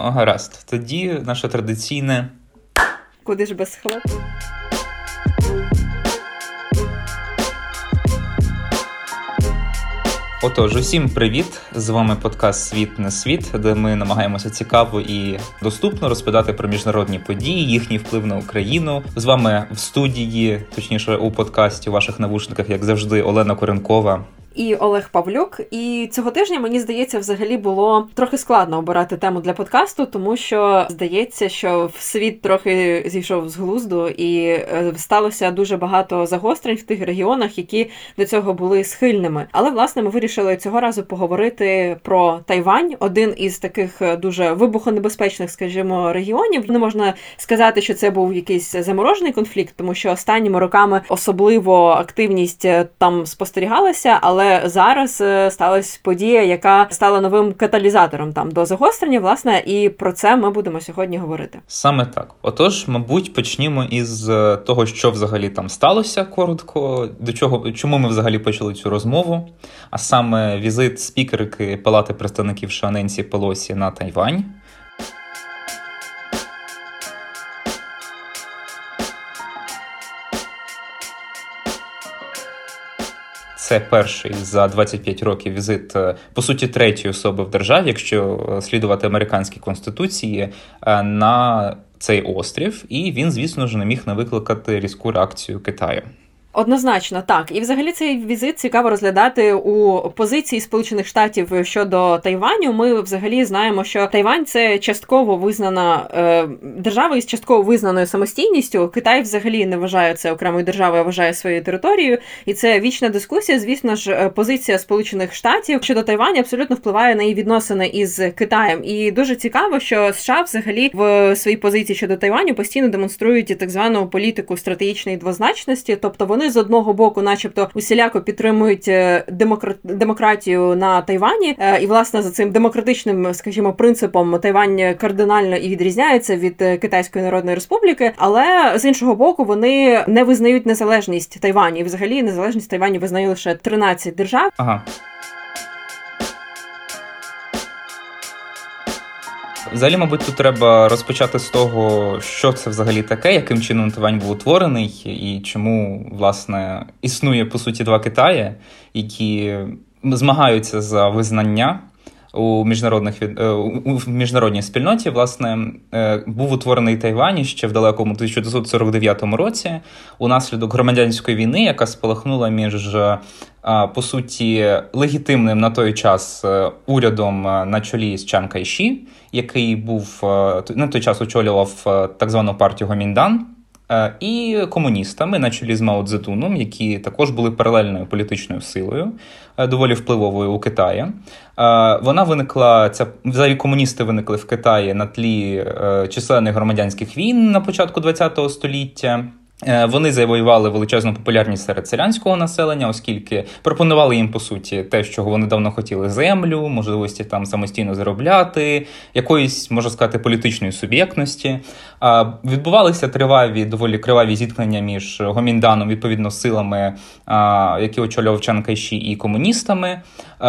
Гаразд. Тоді наше традиційне. Куди ж без хлопців? Отож, усім привіт! З вами подкаст Світ не світ, де ми намагаємося цікаво і доступно розповідати про міжнародні події, їхній вплив на Україну. З вами в студії, точніше у подкасті у ваших навушниках, як завжди, Олена Коренкова і Олег Павлюк. І цього тижня мені здається, взагалі було трохи складно обирати тему для подкасту, тому що здається, що світ трохи зійшов з глузду, і е, сталося дуже багато загострень в тих регіонах, які до цього були схильними. Але власне ми вирішили цього разу поговорити про Тайвань, один із таких е, дуже вибухонебезпечних, скажімо, регіонів. Не можна сказати, що це був якийсь заморожений конфлікт, тому що останніми роками особливо активність е, там спостерігалася, але зараз е, сталася подія, яка стала новим каталізатором там до загострення, власне, і про це ми будемо сьогодні говорити. Саме так. Отож, мабуть, почнімо із е, того, що взагалі там сталося коротко, до чого чому ми взагалі почали цю розмову. А саме візит спікерки Палати представників Шаненсі Пелосі на Тайвань. Це перший за 25 років візит е, по суті третьої особи в державі, якщо е, слідувати американській конституції е, на цей острів, і він, звісно ж, не міг не викликати різку реакцію Китаю. Однозначно, так. І взагалі цей візит цікаво розглядати у позиції Сполучених Штатів щодо Тайваню. Ми взагалі знаємо, що Тайвань це частково визнана е, держава із частково визнаною самостійністю. Китай взагалі не вважає це окремою державою, а вважає своєю територією. І це вічна дискусія. Звісно ж, е, позиція Сполучених Штатів щодо Тайваня абсолютно впливає на її відносини із Китаєм. І дуже цікаво, що США взагалі в своїй позиції щодо Тайваню постійно демонструють так звану політику стратегічної двозначності, тобто вони з одного боку, начебто, усіляко підтримують е, демократію на Тайвані, е, і власне за цим демократичним, скажімо, принципом Тайвань кардинально і відрізняється від е, Китайської Народної Республіки, але з іншого боку, вони не визнають незалежність Тайвані. Взагалі незалежність Тайвані визнає лише 13 держав. Ага. Взагалі, мабуть, тут треба розпочати з того, що це взагалі таке, яким чином Тайвань був утворений, і чому власне існує по суті два Китаї, які змагаються за визнання у міжнародних е, у міжнародній спільноті. Власне е, був утворений Тайвань ще в далекому 1949 році унаслідок громадянської війни, яка спалахнула між е, по суті легітимним на той час урядом на чолі з Чан Кайші, який був на той час очолював так звану партію Гоміндан. І комуністами на чолі з Мао Цзедуном, які також були паралельною політичною силою, доволі впливовою у Китаї. Вона виникла ця взагалі комуністи виникли в Китаї на тлі е, численних громадянських війн на початку ХХ століття. Е, вони завоювали величезну популярність серед селянського населення, оскільки пропонували їм по суті те, що вони давно хотіли землю, можливості там самостійно заробляти, якоїсь можна сказати політичної суб'єктності. Відбувалися триваві, доволі криваві зіткнення між гомінданом, відповідно, силами, які очолював Чан Кайші, і комуністами.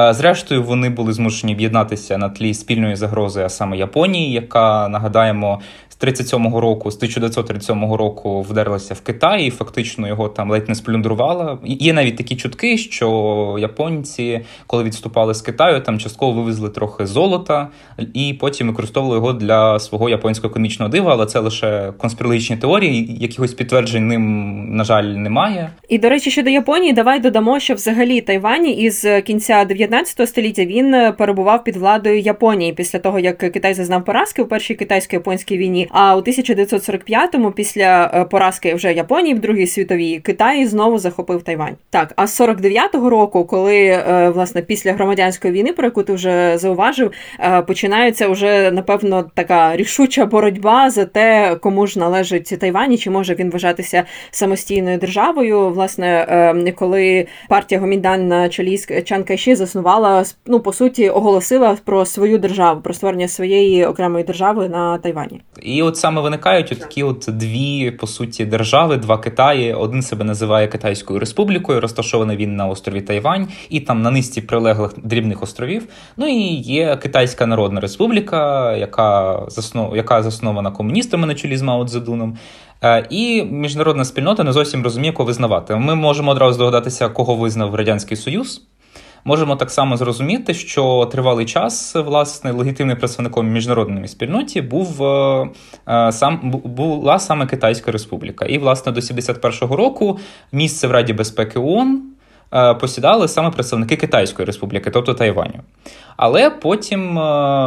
Зрештою, вони були змушені об'єднатися на тлі спільної загрози, а саме Японії, яка нагадаємо 37-го року, з 1937 року вдерлася в Китай і фактично його там ледь не сплюндрувала. Є навіть такі чутки, що японці, коли відступали з Китаю, там частково вивезли трохи золота і потім використовували його для свого японського комічного дива, але це лише конспірологічні теорії. Якихось підтверджень ним, на жаль, немає. І до речі, щодо Японії, давай додамо, що взагалі Тайвані із кінця 19 століття він перебував під владою Японії після того, як Китай зазнав поразки у першій китайсько-японській війні. А у 1945-му, після е, поразки вже Японії в Другій світовій, Китай знову захопив Тайвань. Так, а з 49-го року, коли е, власне після громадянської війни, про яку ти вже зауважив, е, починається вже напевно така рішуча боротьба за те, кому ж належить Тайвань, і чи може він вважатися самостійною державою. Власне, коли партія Гоміндан на чолі з Чан Кайші заснувала ну по суті оголосила про свою державу, про створення своєї окремої держави на Тайвані, і от саме виникають от такі от дві по суті держави держави, два Китаї. Один себе називає Китайською Республікою, розташований він на острові Тайвань, і там на низці прилеглих дрібних островів. Ну і є Китайська Народна Республіка, яка заснов... яка заснована комуністами на чолі з Мао Цзедуном. Е, і міжнародна спільнота не зовсім розуміє, кого визнавати. Ми можемо одразу здогадатися, кого визнав Радянський Союз. Можемо так само зрозуміти, що тривалий час власне легітимним представником міжнародної спільноті був е, е, сам була саме Китайська Республіка. І, власне, до 71-го року місце в Раді безпеки ООН е, посідали саме представники Китайської Республіки, тобто Тайваню. Але потім,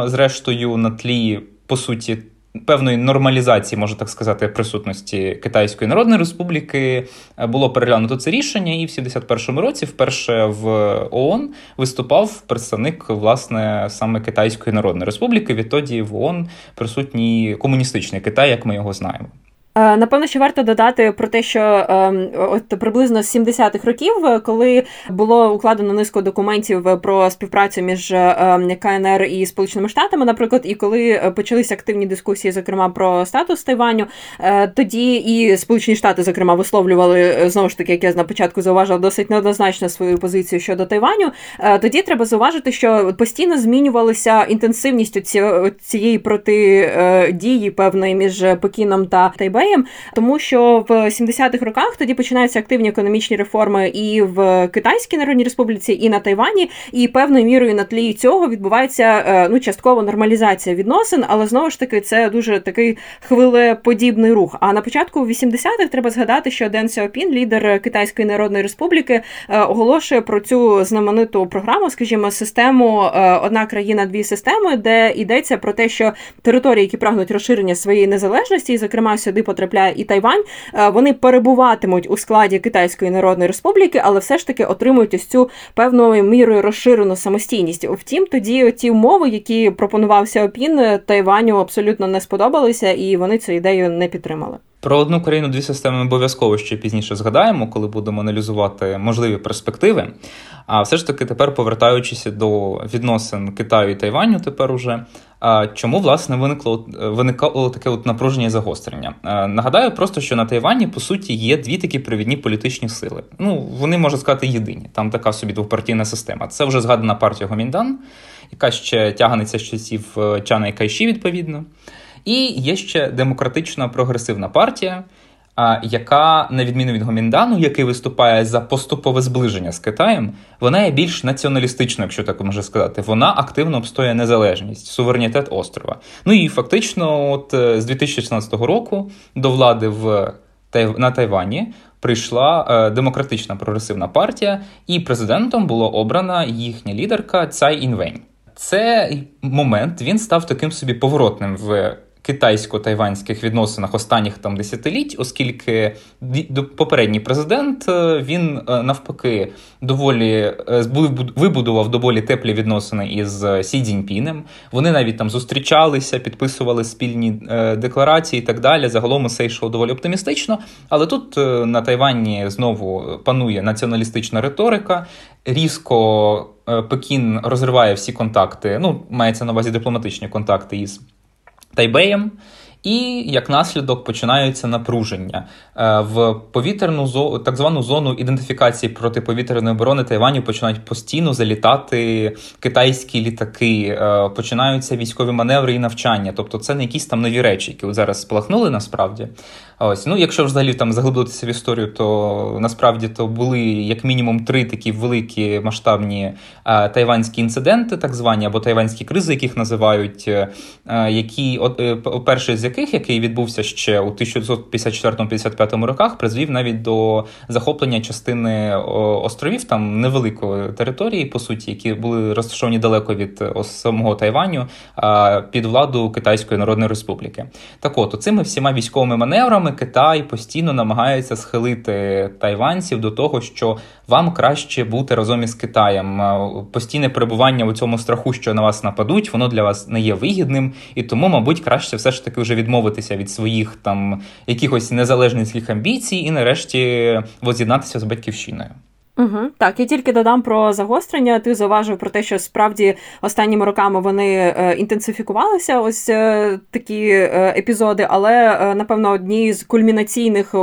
зрештою, на тлі по суті певної нормалізації, можна так сказати, присутності Китайської Народної Республіки е, було переглянуто це рішення, і в 71-му році вперше в ООН виступав представник власне саме Китайської Народної Республіки. Відтоді в ООН присутній комуністичний Китай, як ми його знаємо. Е, напевно, що варто додати про те, що ем, от приблизно з 70-х років, коли було укладено низку документів про співпрацю між ем, КНР і Сполученими Штатами, наприклад, і коли почалися активні дискусії, зокрема про статус Тайваню, е, тоді і Сполучені Штати, зокрема, висловлювали е, знову ж таки, як я на початку зауважила, досить неоднозначно свою позицію щодо Тайваню. Тоді треба зауважити, що постійно змінювалася інтенсивність цієї протидії певної між Пекіном та Тайбе. Китаєм, тому що в 70-х роках тоді починаються активні економічні реформи і в Китайській Народній Республіці, і на Тайвані, і певною мірою на тлі цього відбувається е, ну частково нормалізація відносин, але знову ж таки це дуже такий хвилеподібний рух. А на початку 80-х треба згадати, що Ден Сяопін, лідер Китайської Народної Республіки, е, оголошує про цю знамениту програму, скажімо, систему е, одна країна, дві системи, де йдеться про те, що території, які прагнуть розширення своєї незалежності, і зокрема сюди потрапляє і Тайвань, е, вони перебуватимуть у складі Китайської Народної Республіки, але все ж таки отримують ось цю певною мірою розширену самостійність. Втім, тоді ті умови, які пропонував Сяопін, Тайваню абсолютно не сподобалися, і вони цю ідею не підтримали. Про одну країну дві системи обов'язково ще пізніше згадаємо, коли будемо аналізувати можливі перспективи. А все ж таки, тепер повертаючись до відносин Китаю і Тайваню, тепер уже чому власне виникло виникало таке от напруження і загострення? Нагадаю, просто що на Тайвані по суті є дві такі провідні політичні сили. Ну вони можна сказати єдині. Там така собі двопартійна система. Це вже згадана партія Гоміндан, яка ще тягнеться з часів е, Чана і Кайші, відповідно. І є ще демократична прогресивна партія, яка, на відміну від Гоміндану, який виступає за поступове зближення з Китаєм, вона є більш націоналістичною, якщо так можна сказати. Вона активно обстоює незалежність, суверенітет острова. Ну і фактично, от е, з 2016 року до влади в на Тайвані прийшла е, демократична прогресивна партія, і президентом була обрана їхня лідерка Цай Інвень. Цей момент він став таким собі поворотним в китайсько-тайванських відносинах останніх там десятиліть, оскільки попередній президент е, він е, навпаки доволі е, вибудував доволі теплі відносини із Сі Цзіньпінем. Вони навіть там зустрічалися, підписували спільні декларації і так далі. Загалом усе йшло доволі оптимістично. Але тут на Тайвані знову панує націоналістична риторика. Різко Пекін розриває всі контакти. Ну, мається на увазі дипломатичні контакти із Тайбеєм. І як наслідок починаються напруження е, в повітряну зону, так звану зону ідентифікації протиповітряної оборони Тайваню починають постійно залітати китайські літаки, е, починаються військові маневри і навчання. Тобто, це не якісь там нові речі, які зараз сплахнули насправді. Ось ну, якщо взагалі там заглибитися в історію, то насправді то були як мінімум три такі великі масштабні е, тайванські інциденти, так звані або тайванські кризи, яких називають, які от, перший з яких, який відбувся ще у 1954-55 роках, призвів навіть до захоплення частини островів, там невеликої території, по суті, які були розташовані далеко від самого Тайваню під владу Китайської Народної Республіки. Так от, цими всіма військовими маневрами Китай постійно намагається схилити тайванців до того, що вам краще бути разом із Китаєм. Постійне перебування у цьому страху, що на вас нападуть, воно для вас не є вигідним, і тому, мабуть, краще все ж таки вже відмовитися від своїх там якихось незалежницьких амбіцій і нарешті воз'єднатися з батьківщиною. Угу, Так, і тільки додам про загострення. Ти зауважив про те, що справді останніми роками вони е, інтенсифікувалися. Ось е, такі е, епізоди, але напевно одні з кульмінаційних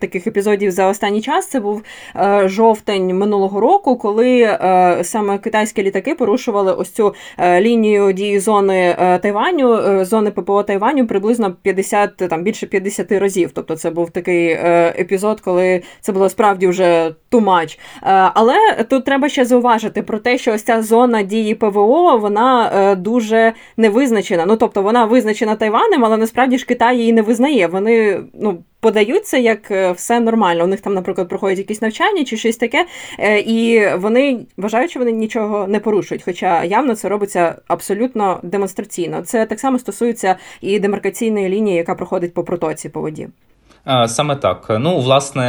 таких епізодів за останній час це був жовтень минулого року, коли саме китайські літаки порушували ось цю лінію дії зони Тайваню, зони ППО Тайваню приблизно 50, там більше 50 разів. Тобто, це був такий епізод, коли це було справді вже too much. Е, але тут треба ще зауважити про те, що ось ця зона дії ПВО вона е, дуже невизначена. Ну тобто вона визначена Тайванем, але насправді ж Китай її не визнає. Вони ну. Подаються як е, все нормально. У них там, наприклад, проходять якісь навчання чи щось таке, і вони вважають, що вони нічого не порушують. Хоча явно це робиться абсолютно демонстраційно. Це так само стосується і демаркаційної лінії, яка проходить по протоці по воді. Саме так. Ну, власне,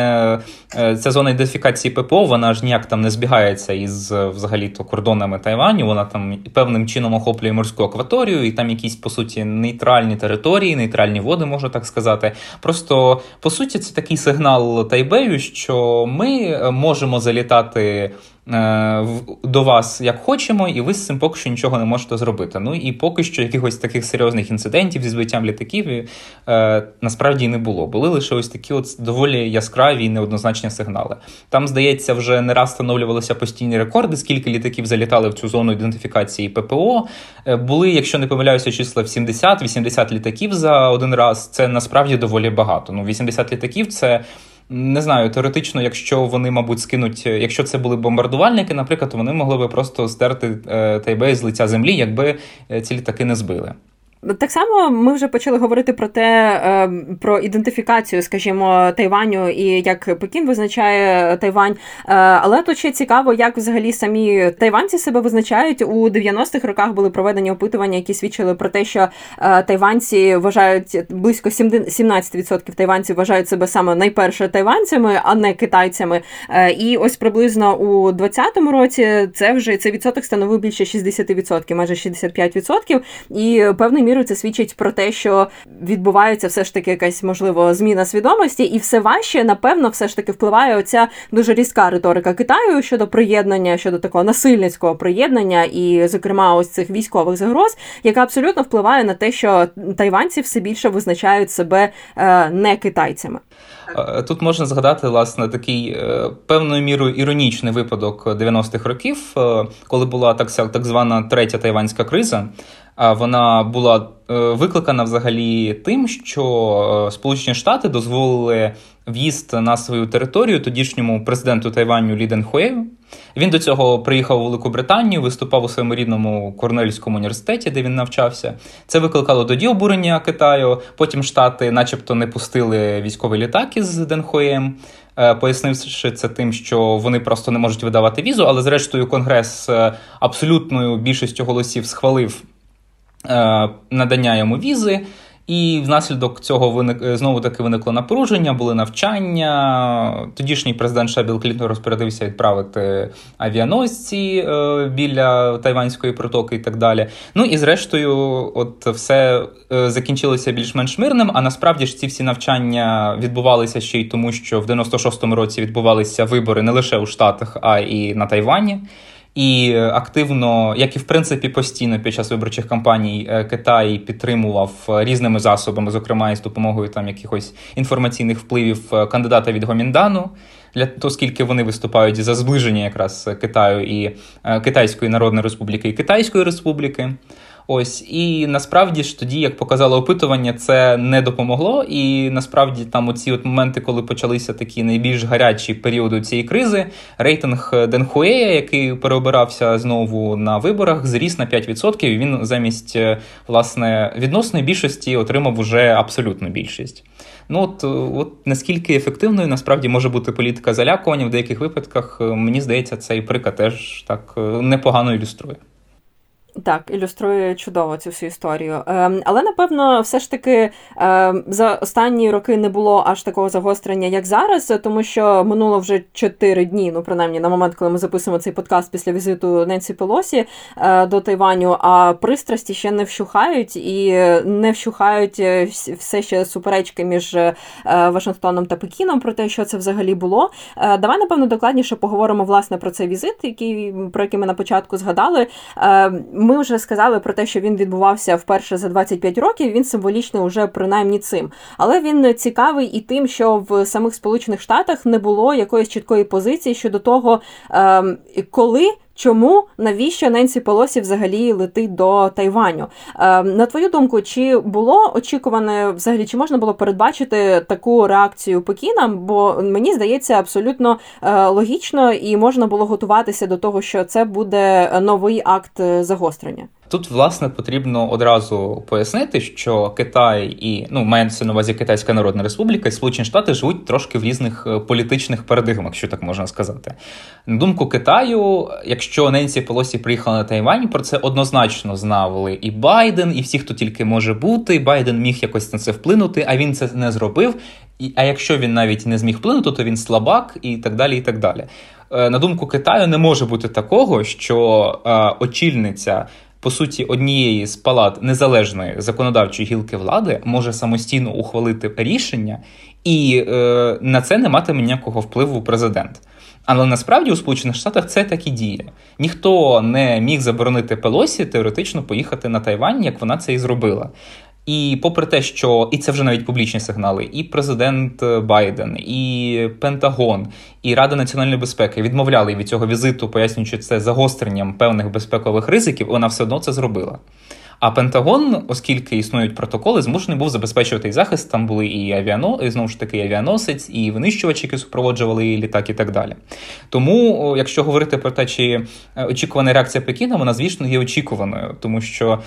е, ця зона ідентифікації ППО, вона ж ніяк там не збігається із взагалі-то кордонами Тайваню. Вона там певним чином охоплює морську акваторію, і там якісь, по суті, нейтральні території, нейтральні води, можна так сказати. Просто по суті, це такий сигнал Тайбею, що ми можемо залітати. Е, до вас як хочемо, і ви з цим поки що нічого не можете зробити. Ну і поки що якихось таких серйозних інцидентів зі збиттям літаків е, насправді не було. Були лише ось такі от доволі яскраві і неоднозначні сигнали. Там, здається, вже не раз встановлювалися постійні рекорди, скільки літаків залітали в цю зону ідентифікації ППО. Е, були, якщо не помиляюся, числа в 70-80 літаків за один раз. Це насправді доволі багато. Ну, 80 літаків це. Не знаю, теоретично, якщо вони, мабуть, скинуть, якщо це були бомбардувальники, наприклад, вони могли би просто стерти е, Тайбей з лиця землі, якби е, ці літаки не збили. Так само ми вже почали говорити про те, е, про ідентифікацію, скажімо, Тайваню і як Пекін визначає Тайвань. Е, але тут ще цікаво, як взагалі самі тайванці себе визначають у 90-х роках. Були проведені опитування, які свідчили про те, що е, тайванці вважають близько 17% тайванців вважають себе саме найперше тайванцями, а не китайцями. І ось приблизно у 2020 році це вже цей відсоток становив більше 60%, майже 65%. І певний мір мірою це свідчить про те, що відбувається все ж таки якась можливо зміна свідомості, і все важче, напевно, все ж таки впливає оця дуже різка риторика Китаю щодо приєднання, щодо такого насильницького приєднання, і, зокрема, ось цих військових загроз, яка абсолютно впливає на те, що тайванці все більше визначають себе е, не китайцями. Е, тут можна згадати власне такий е, певною мірою іронічний випадок 90-х років, коли була так так звана третя тайванська криза. Вона була е, викликана взагалі тим, що е, Сполучені Штати дозволили в'їзд на свою територію тодішньому президенту Тайваню Лі Денхуєю. Він до цього приїхав у Велику Британію, виступав у своєму рідному Корнельському університеті, де він навчався. Це викликало тоді обурення Китаю. Потім Штати, начебто, не пустили військовий літак із Денхуєм. Е, пояснивши це тим, що вони просто не можуть видавати візу, але зрештою Конгрес абсолютною більшістю голосів схвалив надання йому візи. І внаслідок цього виник е, знову таки виникло напруження, були навчання. Тодішній президент Шабіл Клінтон розпорядився відправити авіаносці е, біля Тайванської протоки і так далі. Ну і зрештою, от все е, закінчилося більш-менш мирним. А насправді ж ці всі навчання відбувалися ще й тому, що в 96-му році відбувалися вибори не лише у Штатах, а і на Тайвані. І активно, як і в принципі постійно під час виборчих кампаній, е, Китай підтримував е, різними засобами, зокрема і з допомогою там якихось інформаційних впливів е, кандидата від Гоміндану, для того, скільки вони виступають за зближення якраз Китаю і Китайської Народної Республіки і Китайської Республіки. Ось і насправді ж тоді, як показало опитування, це не допомогло. І насправді там оці от моменти, коли почалися такі найбільш гарячі періоди цієї кризи, рейтинг Денхуея, який переобирався знову на виборах, зріс на 5%. і Він замість е, власне відносної більшості отримав уже абсолютну більшість. Ну от от наскільки ефективною насправді може бути політика залякування в деяких випадках, е, мені здається, цей приклад теж так е, непогано ілюструє. Так, ілюструє чудово цю всю історію. Ем, але напевно, все ж таки ем, за останні роки не було аж такого загострення, як зараз, тому що минуло вже 4 дні, ну принаймні на момент, коли ми записуємо цей подкаст після візиту Ненсі Пелосі е, до Тайваню. А пристрасті ще не вщухають і не вщухають е, все ще суперечки між е, Вашингтоном та Пекіном про те, що це взагалі було. Давай напевно докладніше поговоримо власне про цей візит, який про який ми на початку згадали. Ми вже сказали про те, що він відбувався вперше за 25 років. Він символічний уже принаймні цим, але він цікавий і тим, що в самих Сполучених Штатах не було якоїсь чіткої позиції щодо того, ем, коли. Чому навіщо Ненсі Полосі взагалі летить до Тайваню? Е, на твою думку, чи було очікуване взагалі, чи можна було передбачити таку реакцію Пекіна? Бо мені здається абсолютно е, логічно і можна було готуватися до того, що це буде новий акт загострення. Тут, власне, потрібно одразу пояснити, що Китай і ну мається на увазі Китайська Народна Республіка і Сполучені Штати живуть трошки в різних е, політичних парадигмах, що так можна сказати. На думку Китаю, якщо Ненсі Пелосі приїхала на Тайвань, про це однозначно знали і Байден, і всі, хто тільки може бути. Байден міг якось на це вплинути, а він це не зробив. І, А якщо він навіть не зміг вплинути, то він слабак і так далі. і так далі. Е, на думку Китаю, не може бути такого, що е, очільниця по суті однієї з палат незалежної законодавчої гілки влади може самостійно ухвалити рішення, і е, на це не матиме ніякого впливу президент. Але насправді у Сполучених Штатах це так і діє. Ніхто не міг заборонити Пелосі теоретично поїхати на Тайвань, як вона це і зробила. І попри те, що і це вже навіть публічні сигнали, і президент Байден, і Пентагон, і Рада національної безпеки відмовляли від цього візиту, пояснюючи це загостренням певних безпекових ризиків, вона все одно це зробила. А Пентагон, оскільки існують протоколи, змушений був забезпечувати і захист. Там були і авіано, і знову ж таки авіаносець, і винищувачі, які супроводжували літак, і так далі. Тому, якщо говорити про те, чи е, очікувана реакція Пекіна, вона звісно є очікуваною, тому що.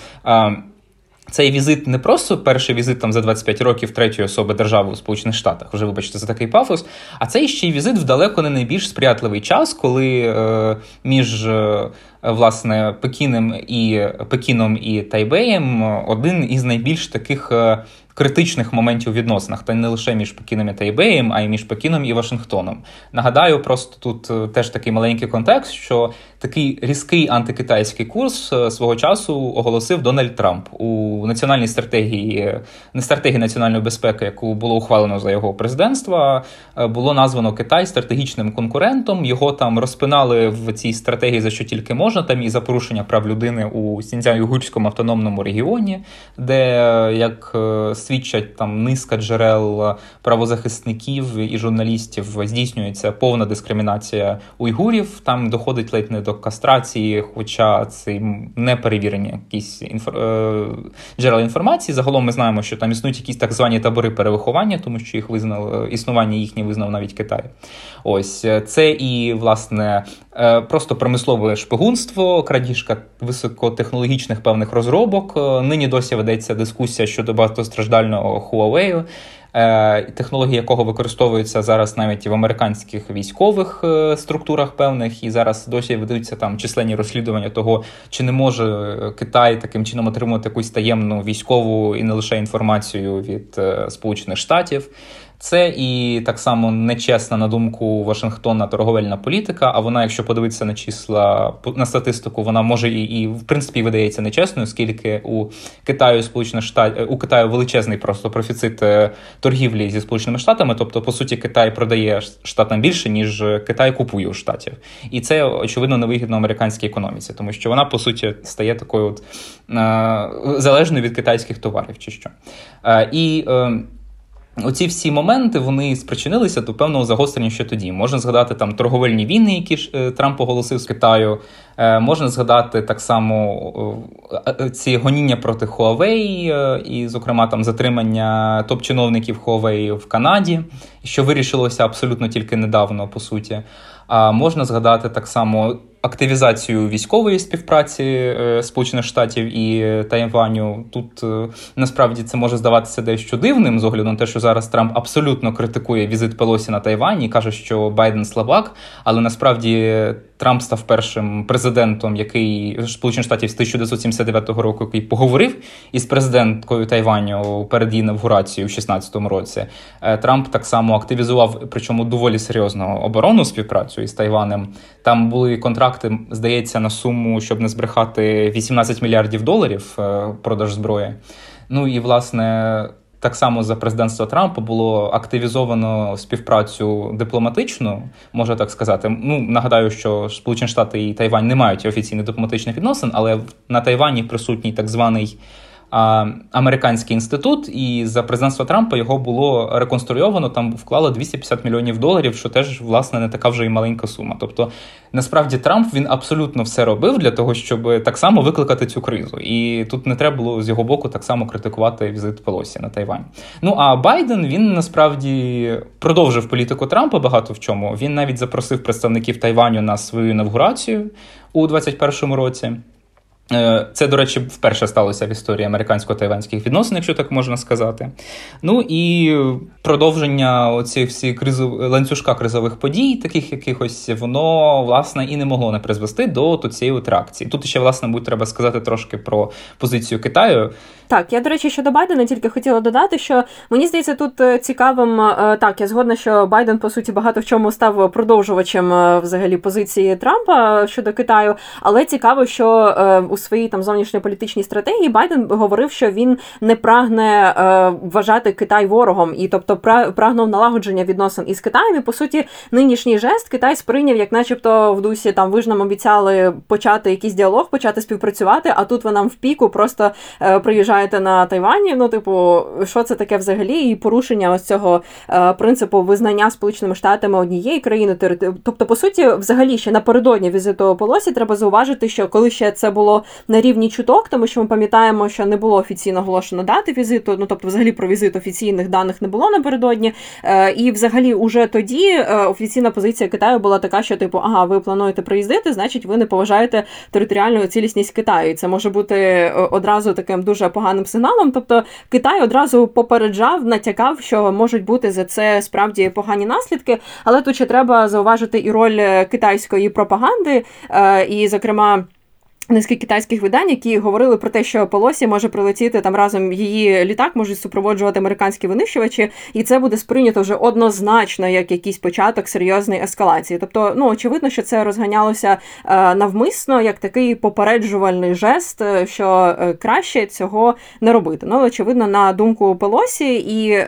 Цей візит не просто перший візит там за 25 років третьої особи держави у Сполучених Штатах, вже вибачте за такий пафос. А це ще й візит в далеко не найбільш сприятливий час, коли е, між е, власне Пекінем і Пекіном і Тайбеєм один із найбільш таких е, критичних моментів у відносинах, та не лише між Пекіном і Тайбеєм, а й між Пекіном і Вашингтоном. Нагадаю, просто тут е, теж такий маленький контекст, що такий різкий антикитайський курс е, свого часу оголосив Дональд Трамп у національній стратегії, не стратегії національної безпеки, яку було ухвалено за його президентства, е, було названо Китай стратегічним конкурентом. Його там розпинали в цій стратегії за що тільки можна, там і за порушення прав людини у Сінцян-Югурському автономному регіоні, де як свідчать там низка джерел правозахисників і журналістів, здійснюється повна дискримінація уйгурів. Там доходить ледь не до кастрації, хоча це не перевірені якісь інфор... Е, джерела інформації. Загалом ми знаємо, що там існують якісь так звані табори перевиховання, тому що їх визнав існування їхнє визнав навіть Китай. Ось це і власне е, просто промислове шпигунство, крадіжка високотехнологічних певних розробок. Е, нині досі ведеться дискусія щодо багатостраждальних фундаментального Huawei, е, технології якого використовуються зараз навіть в американських військових е, структурах певних, і зараз досі ведуться там численні розслідування того, чи не може Китай таким чином отримувати якусь таємну військову і не лише інформацію від е, Сполучених Штатів. Це і так само нечесна на думку Вашингтона торговельна політика. А вона, якщо подивитися на числа на статистику, вона може і і в принципі видається нечесною, оскільки у Китаю Сполучених Штатів у Китаю величезний просто профіцит е, торгівлі зі сполученими штатами. Тобто, по суті, Китай продає штатам більше ніж Китай купує у штатів, і це очевидно невигідно американській економіці, тому що вона по суті стає такою от е, залежною від китайських товарів, чи що е, і. Оці всі моменти вони спричинилися до певного загострення ще тоді. Можна згадати там торговельні війни, які ж е, Трамп оголосив з Китаю. Е, можна згадати так само е, ці гоніння проти Huawei, і, зокрема, там затримання топ-чиновників Huawei в Канаді, що вирішилося абсолютно тільки недавно, по суті. А можна згадати так само активізацію військової співпраці е, Сполучених Штатів і Тайваню. Тут е, насправді це може здаватися дещо дивним з огляду на те, що зараз Трамп абсолютно критикує візит Пелосі на Тайвані і каже, що Байден слабак, але насправді Трамп став першим президентом, який Сполучених Штатів з 1979 року, який поговорив із президенткою Тайваню перед її інавгурацією у 2016 році. Е, Трамп так само активізував, причому доволі серйозно оборонну співпрацю із Тайванем. Там були контракти, здається, на суму, щоб не збрехати 18 мільярдів доларів е, продаж зброї. Ну і власне. Так само за президентства Трампа було активізовано співпрацю дипломатичну, можна так сказати. Ну нагадаю, що Сполучені Штати і Тайвань не мають офіційних дипломатичних відносин, але на Тайвані присутній так званий американський інститут, і за президентства Трампа його було реконструйовано. Там вклали 250 мільйонів доларів, що теж власне не така вже і маленька сума. Тобто, насправді Трамп він абсолютно все робив для того, щоб так само викликати цю кризу. І тут не треба було з його боку так само критикувати візит Пелосі на Тайвань. Ну а Байден він насправді продовжив політику Трампа багато в чому. Він навіть запросив представників Тайваню на свою інавгурацію у 2021 році. Е, це, до речі, вперше сталося в історії американсько-тайванських відносин, якщо так можна сказати. Ну і продовження оцих всі кризов... ланцюжка кризових подій, таких якихось, воно власне і не могло не призвести до цієї реакції. Тут ще, власне, будь треба сказати трошки про позицію Китаю. Так, я, до речі, щодо Байдена тільки хотіла додати, що мені здається, тут е, цікавим е, так, я згодна, що Байден, по суті, багато в чому став продовжувачем взагалі позиції Трампа щодо Китаю, але цікаво, що у своїй там зовнішньополітичній стратегії Байден говорив, що він не прагне е, вважати Китай ворогом, і тобто прагнув налагодження відносин із Китаєм. І, По суті, нинішній жест Китай сприйняв, як, начебто, в дусі там ви ж нам обіцяли почати якийсь діалог, почати співпрацювати. А тут ви нам в піку просто е, приїжджаєте на Тайвані. Ну, типу, що це таке взагалі? І порушення ось цього е, принципу визнання Сполученими Штатами однієї країни. Тобто, по суті, взагалі ще напередодні візиту Полосі треба зауважити, що коли ще це було на рівні чуток, тому що ми пам'ятаємо, що не було офіційно оголошено дати візиту. Ну тобто, взагалі про візит офіційних даних не було напередодні. Е, і, взагалі, уже тоді е, офіційна позиція Китаю була така, що типу, ага, ви плануєте приїздити, значить, ви не поважаєте територіальну цілісність Китаю. І Це може бути е, одразу таким дуже поганим сигналом. Тобто Китай одразу попереджав, натякав, що можуть бути за це справді погані наслідки. Але тут ще треба зауважити і роль китайської пропаганди, і, зокрема. Низки китайських видань, які говорили про те, що Полосі може прилетіти там разом її літак, можуть супроводжувати американські винищувачі, і це буде сприйнято вже однозначно як якийсь початок серйозної ескалації. Тобто, ну очевидно, що це розганялося е, навмисно як такий попереджувальний жест, е, що е, краще цього не робити. Ну, очевидно, на думку Пелосі і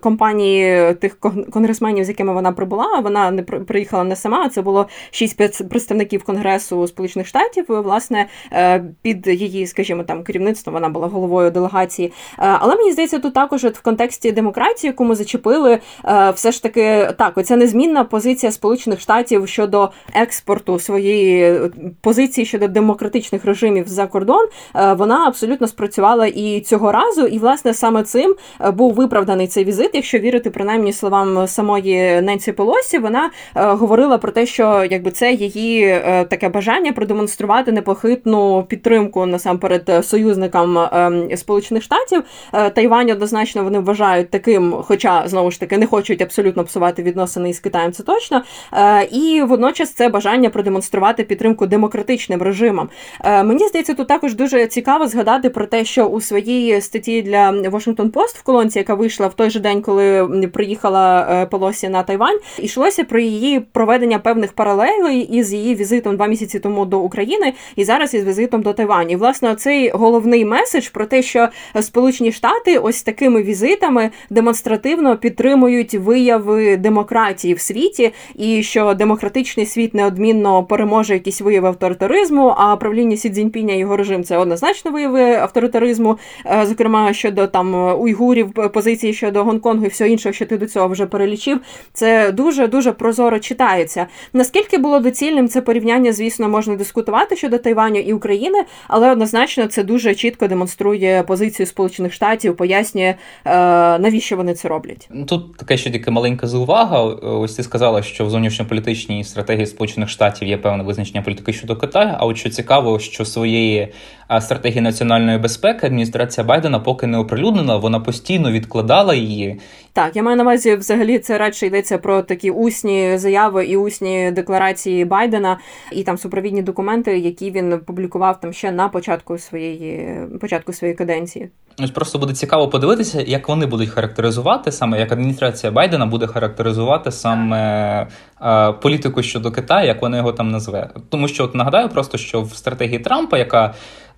компанії тих конгресменів, з якими вона прибула, вона не приїхала не сама. Це було шість представників Конгресу Сполучених Штатів. Власне. Е, під її, скажімо, там керівництво, вона була головою делегації. Е, але мені здається, тут також от в контексті демократії, яку ми зачепили, е, все ж таки так, оця незмінна позиція Сполучених Штатів щодо експорту своєї позиції щодо демократичних режимів за кордон, вона абсолютно спрацювала і цього разу. І власне саме цим був виправданий цей візит. Якщо вірити принаймні словам самої Ненсі Полосі, вона говорила про те, що якби це її таке бажання продемонструвати непохитну непохитну підтримку насамперед е, союзникам ем, Сполучених Штатів. Е, Тайвань однозначно вони вважають таким, хоча знову ж таки не хочуть абсолютно псувати відносини із Китаєм. Це точно. Е, і водночас це бажання продемонструвати підтримку демократичним режимам. Мені здається, тут також дуже цікаво згадати про те, що у своїй статті для Washington Post в колонці, яка вийшла в той же день, коли приїхала Пелосі на Тайвань, йшлося про її проведення певних паралелей із її візитом два місяці тому до України. І зараз зараз із візитом до Тайвані. Власне, цей головний меседж про те, що Сполучені Штати ось такими візитами демонстративно підтримують вияви демократії в світі, і що демократичний світ неодмінно переможе якісь вияви авторитаризму. А правління Сі Цзіньпіня його режим це однозначно вияви авторитаризму, е, зокрема щодо там уйгурів, позиції щодо Гонконгу і все інше, що ти до цього вже перелічив. Це дуже дуже прозоро читається. Наскільки було доцільним це порівняння, звісно, можна дискутувати щодо Тайваню, Тайваню і України, але однозначно це дуже чітко демонструє позицію Сполучених Штатів, пояснює навіщо вони це роблять. Тут таке ще тільки маленька заувага. Ось ти сказала, що в зовнішньополітичній стратегії Сполучених Штатів є певне визначення політики щодо Китаю. А от що цікаво, що своєї стратегії національної безпеки адміністрація Байдена поки не оприлюднена, вона постійно відкладала її. Так, я маю на увазі, взагалі, це радше йдеться про такі усні заяви і усні декларації Байдена, і там супровідні документи, які він публікував там ще на початку своєї початку своєї каденції. Ось просто буде цікаво подивитися, як вони будуть характеризувати саме як адміністрація Байдена буде характеризувати саме е, політику щодо Китаю, як вона його там назве. Тому що от нагадаю, просто що в стратегії Трампа, яка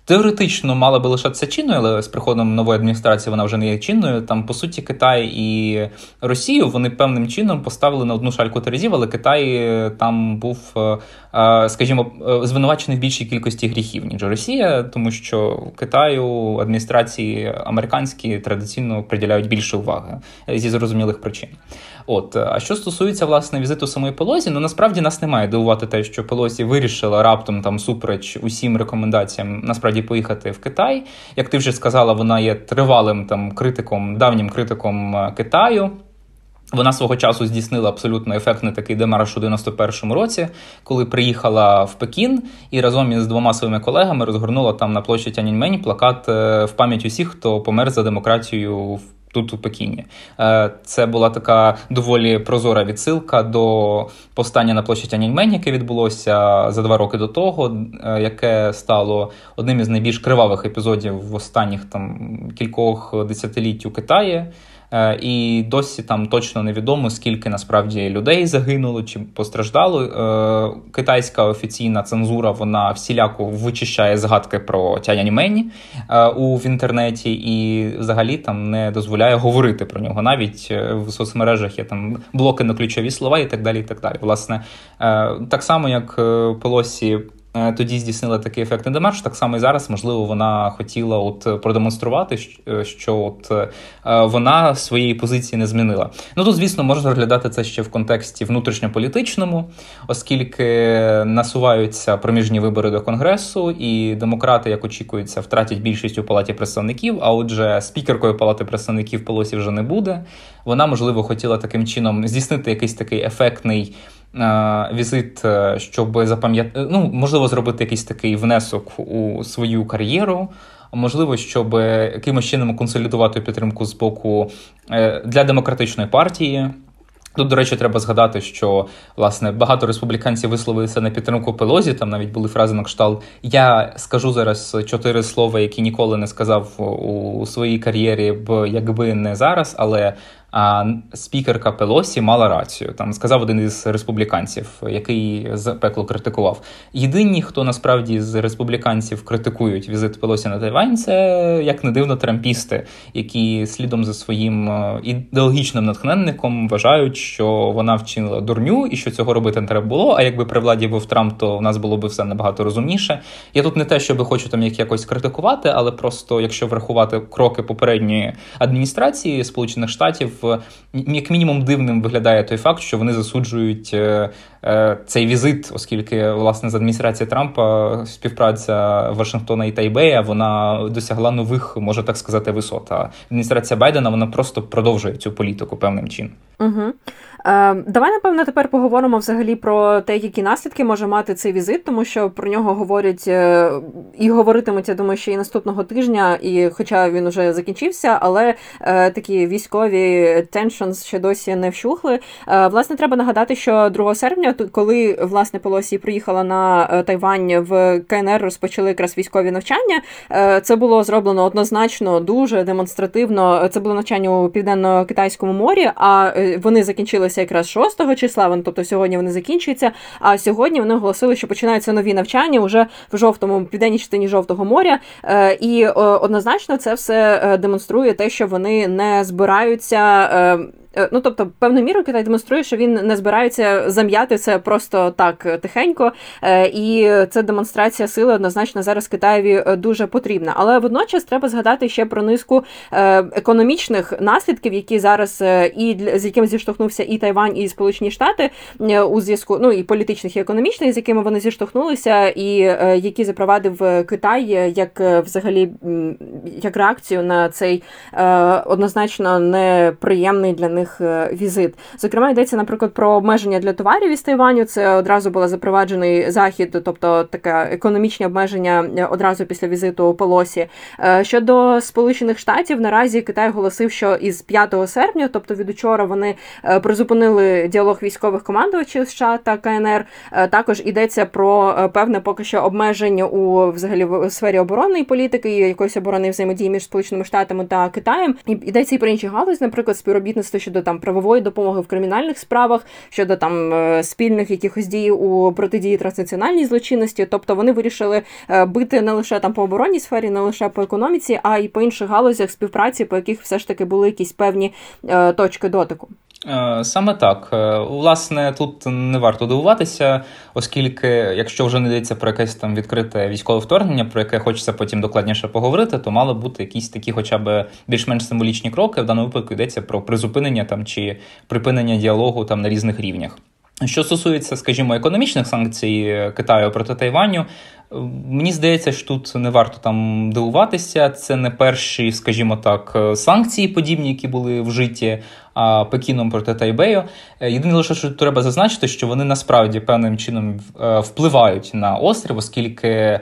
Теоретично мала би лишатися чинною, але з приходом нової адміністрації вона вже не є чинною. Там, по суті, Китай і Росію вони певним чином поставили на одну шальку терезів, але Китай е, там був, е, е, скажімо, звинувачений в більшій кількості гріхів, ніж Росія, тому що Китаю адміністрації американські традиційно приділяють більше уваги зі зрозумілих причин. От, а що стосується власне візиту самої Пелозі, ну насправді нас не має дивувати те, що Пелозі вирішила раптом там супереч усім рекомендаціям насправді поїхати в Китай. Як ти вже сказала, вона є тривалим там критиком, давнім критиком е, Китаю. Вона свого часу здійснила абсолютно ефектний такий демарш у 91-му році, коли приїхала в Пекін і разом із двома своїми колегами розгорнула там на площі Тяньаньмень плакат е, в пам'ять усіх, хто помер за демократію тут у Пекіні. Е, це була така доволі прозора відсилка до повстання на площі Тяньаньмень, яке відбулося за два роки до того, е, яке стало одним із найбільш кривавих епізодів в останніх там кількох десятиліть у Китаї. Е, і досі там точно невідомо, скільки насправді людей загинуло чи постраждало. Е, китайська офіційна цензура вона всіляко вичищає згадки про Тяньаньмень е, у в інтернеті і взагалі там не дозволяє говорити про нього. Навіть в соцмережах є там блоки на ключові слова і так далі. І так далі. Власне, так само як Пелосі тоді здійснила такий ефектний демарш. Так само і зараз, можливо, вона хотіла от продемонструвати, е, що от е, вона своєї позиції не змінила. Ну тут, звісно, можна розглядати це ще в контексті внутрішньополітичному, оскільки насуваються проміжні вибори до конгресу, і демократи, як очікується, втратять більшість у палаті представників. А отже, спікеркою палати представників Полосі вже не буде. Вона можливо хотіла таким чином здійснити якийсь такий ефектний. Е, візит, е, щоб запам'ятати, е, ну, можливо, зробити якийсь такий внесок у свою кар'єру. Можливо, щоб якимось чином консолідувати підтримку з боку для демократичної партії. Тут, до речі, треба згадати, що власне багато республіканців висловилися на підтримку Пелозі. Там навіть були фрази на кшталт Я скажу зараз чотири слова, які ніколи не сказав у своїй кар'єрі, б якби не зараз, але а спікерка Пелосі мала рацію. Там сказав один із республіканців, який запекло критикував. Єдині, хто насправді з республіканців критикують візит Пелосі на Тайвань, це як не дивно трампісти, які слідом за своїм е, ідеологічним натхненником вважають, що вона вчинила дурню і що цього робити не треба було. А якби при владі був Трамп, то в нас було б все набагато розумніше. Я тут не те, щоб хочу там як якось критикувати, але просто якщо врахувати кроки попередньої адміністрації Сполучених Штатів як мінімум дивним виглядає той факт, що вони засуджують е, е, цей візит, оскільки власне з адміністрації Трампа співпраця Вашингтона і Тайбея вона досягла нових, можна так сказати, висот. А адміністрація Байдена вона просто продовжує цю політику певним чином. Угу. Е, Давай, напевно, тепер поговоримо взагалі про те, які наслідки може мати цей візит, тому що про нього говорять е, і говоритимуть, я думаю, ще і наступного тижня, і хоча він уже закінчився, але е, такі військові tensions ще досі не вщухли. Е, власне, треба нагадати, що 2 серпня, коли власне Полосі приїхала на Тайвань в КНР, розпочали якраз військові навчання. Це було зроблено однозначно дуже демонстративно. Це було навчання у південно-китайському морі. А вони закінчилися якраз 6 числа. тобто сьогодні вони закінчуються. А сьогодні вони оголосили, що починаються нові навчання вже в жовтому південній частині жовтого моря. І однозначно це все демонструє те, що вони не збираються ну тобто, певною мірою Китай демонструє, що він не збирається зам'яти це просто так тихенько, і це демонстрація сили однозначно зараз Китаєві дуже потрібна. Але водночас треба згадати ще про низку економічних наслідків, які зараз і з якими зіштовхнувся і Тайвань, і Сполучені Штати у зв'язку ну і політичних і економічних, з якими вони зіштовхнулися, і які запровадив Китай як взагалі як реакцію на цей однозначно неприємний для них візит. Зокрема, йдеться, наприклад, про обмеження для товарів із Тайваню. Це одразу було запроваджений захід, тобто таке економічні обмеження одразу після візиту Полосі. Щодо Сполучених Штатів, наразі Китай оголосив, що із 5 серпня, тобто від учора, вони призупинили діалог військових командувачів США та КНР. Також йдеться про певне поки що обмеження у взагалі в сфері оборонної політики і якоїсь оборонної взаємодії між Сполученими Штатами та Китаєм. І йдеться і про інші галузі, наприклад, співробітництво щодо там правової допомоги в кримінальних справах, щодо там е, спільних якихось дій у протидії транснаціональній злочинності. Тобто вони вирішили е, бити не лише там по оборонній сфері, не лише по економіці, а й по інших галузях співпраці, по яких все ж таки були якісь певні е, точки дотику. Е, саме так. Е, власне, тут не варто дивуватися, оскільки, якщо вже не йдеться про якесь там відкрите військове вторгнення, про яке хочеться потім докладніше поговорити, то мали бути якісь такі, хоча б більш-менш символічні кроки. В даному випадку йдеться про призупинення там чи припинення діалогу там на різних рівнях. Що стосується, скажімо, економічних санкцій Китаю проти Тайваню, Мені здається, що тут не варто там дивуватися. Це не перші, скажімо так, санкції, подібні, які були вжиті Пекіном проти Тайбею. Е, єдине лише, що треба зазначити, що вони насправді певним чином е, впливають на острів, оскільки.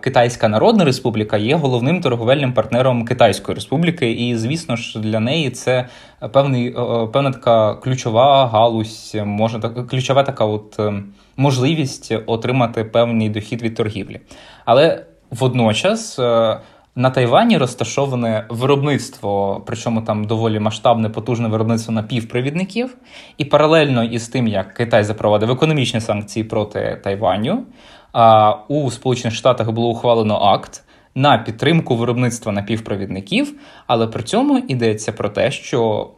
Китайська Народна Республіка є головним торговельним партнером Китайської Республіки, і звісно ж для неї це певний певна така ключова галузь, може так ключова така от можливість отримати певний дохід від торгівлі. Але водночас. Е, на Тайвані розташоване виробництво, причому там доволі масштабне, потужне виробництво напівпровідників. І паралельно із тим, як Китай запровадив економічні санкції проти Тайваню, у Сполучених Штатах було ухвалено акт на підтримку виробництва напівпровідників, але при цьому йдеться про те, що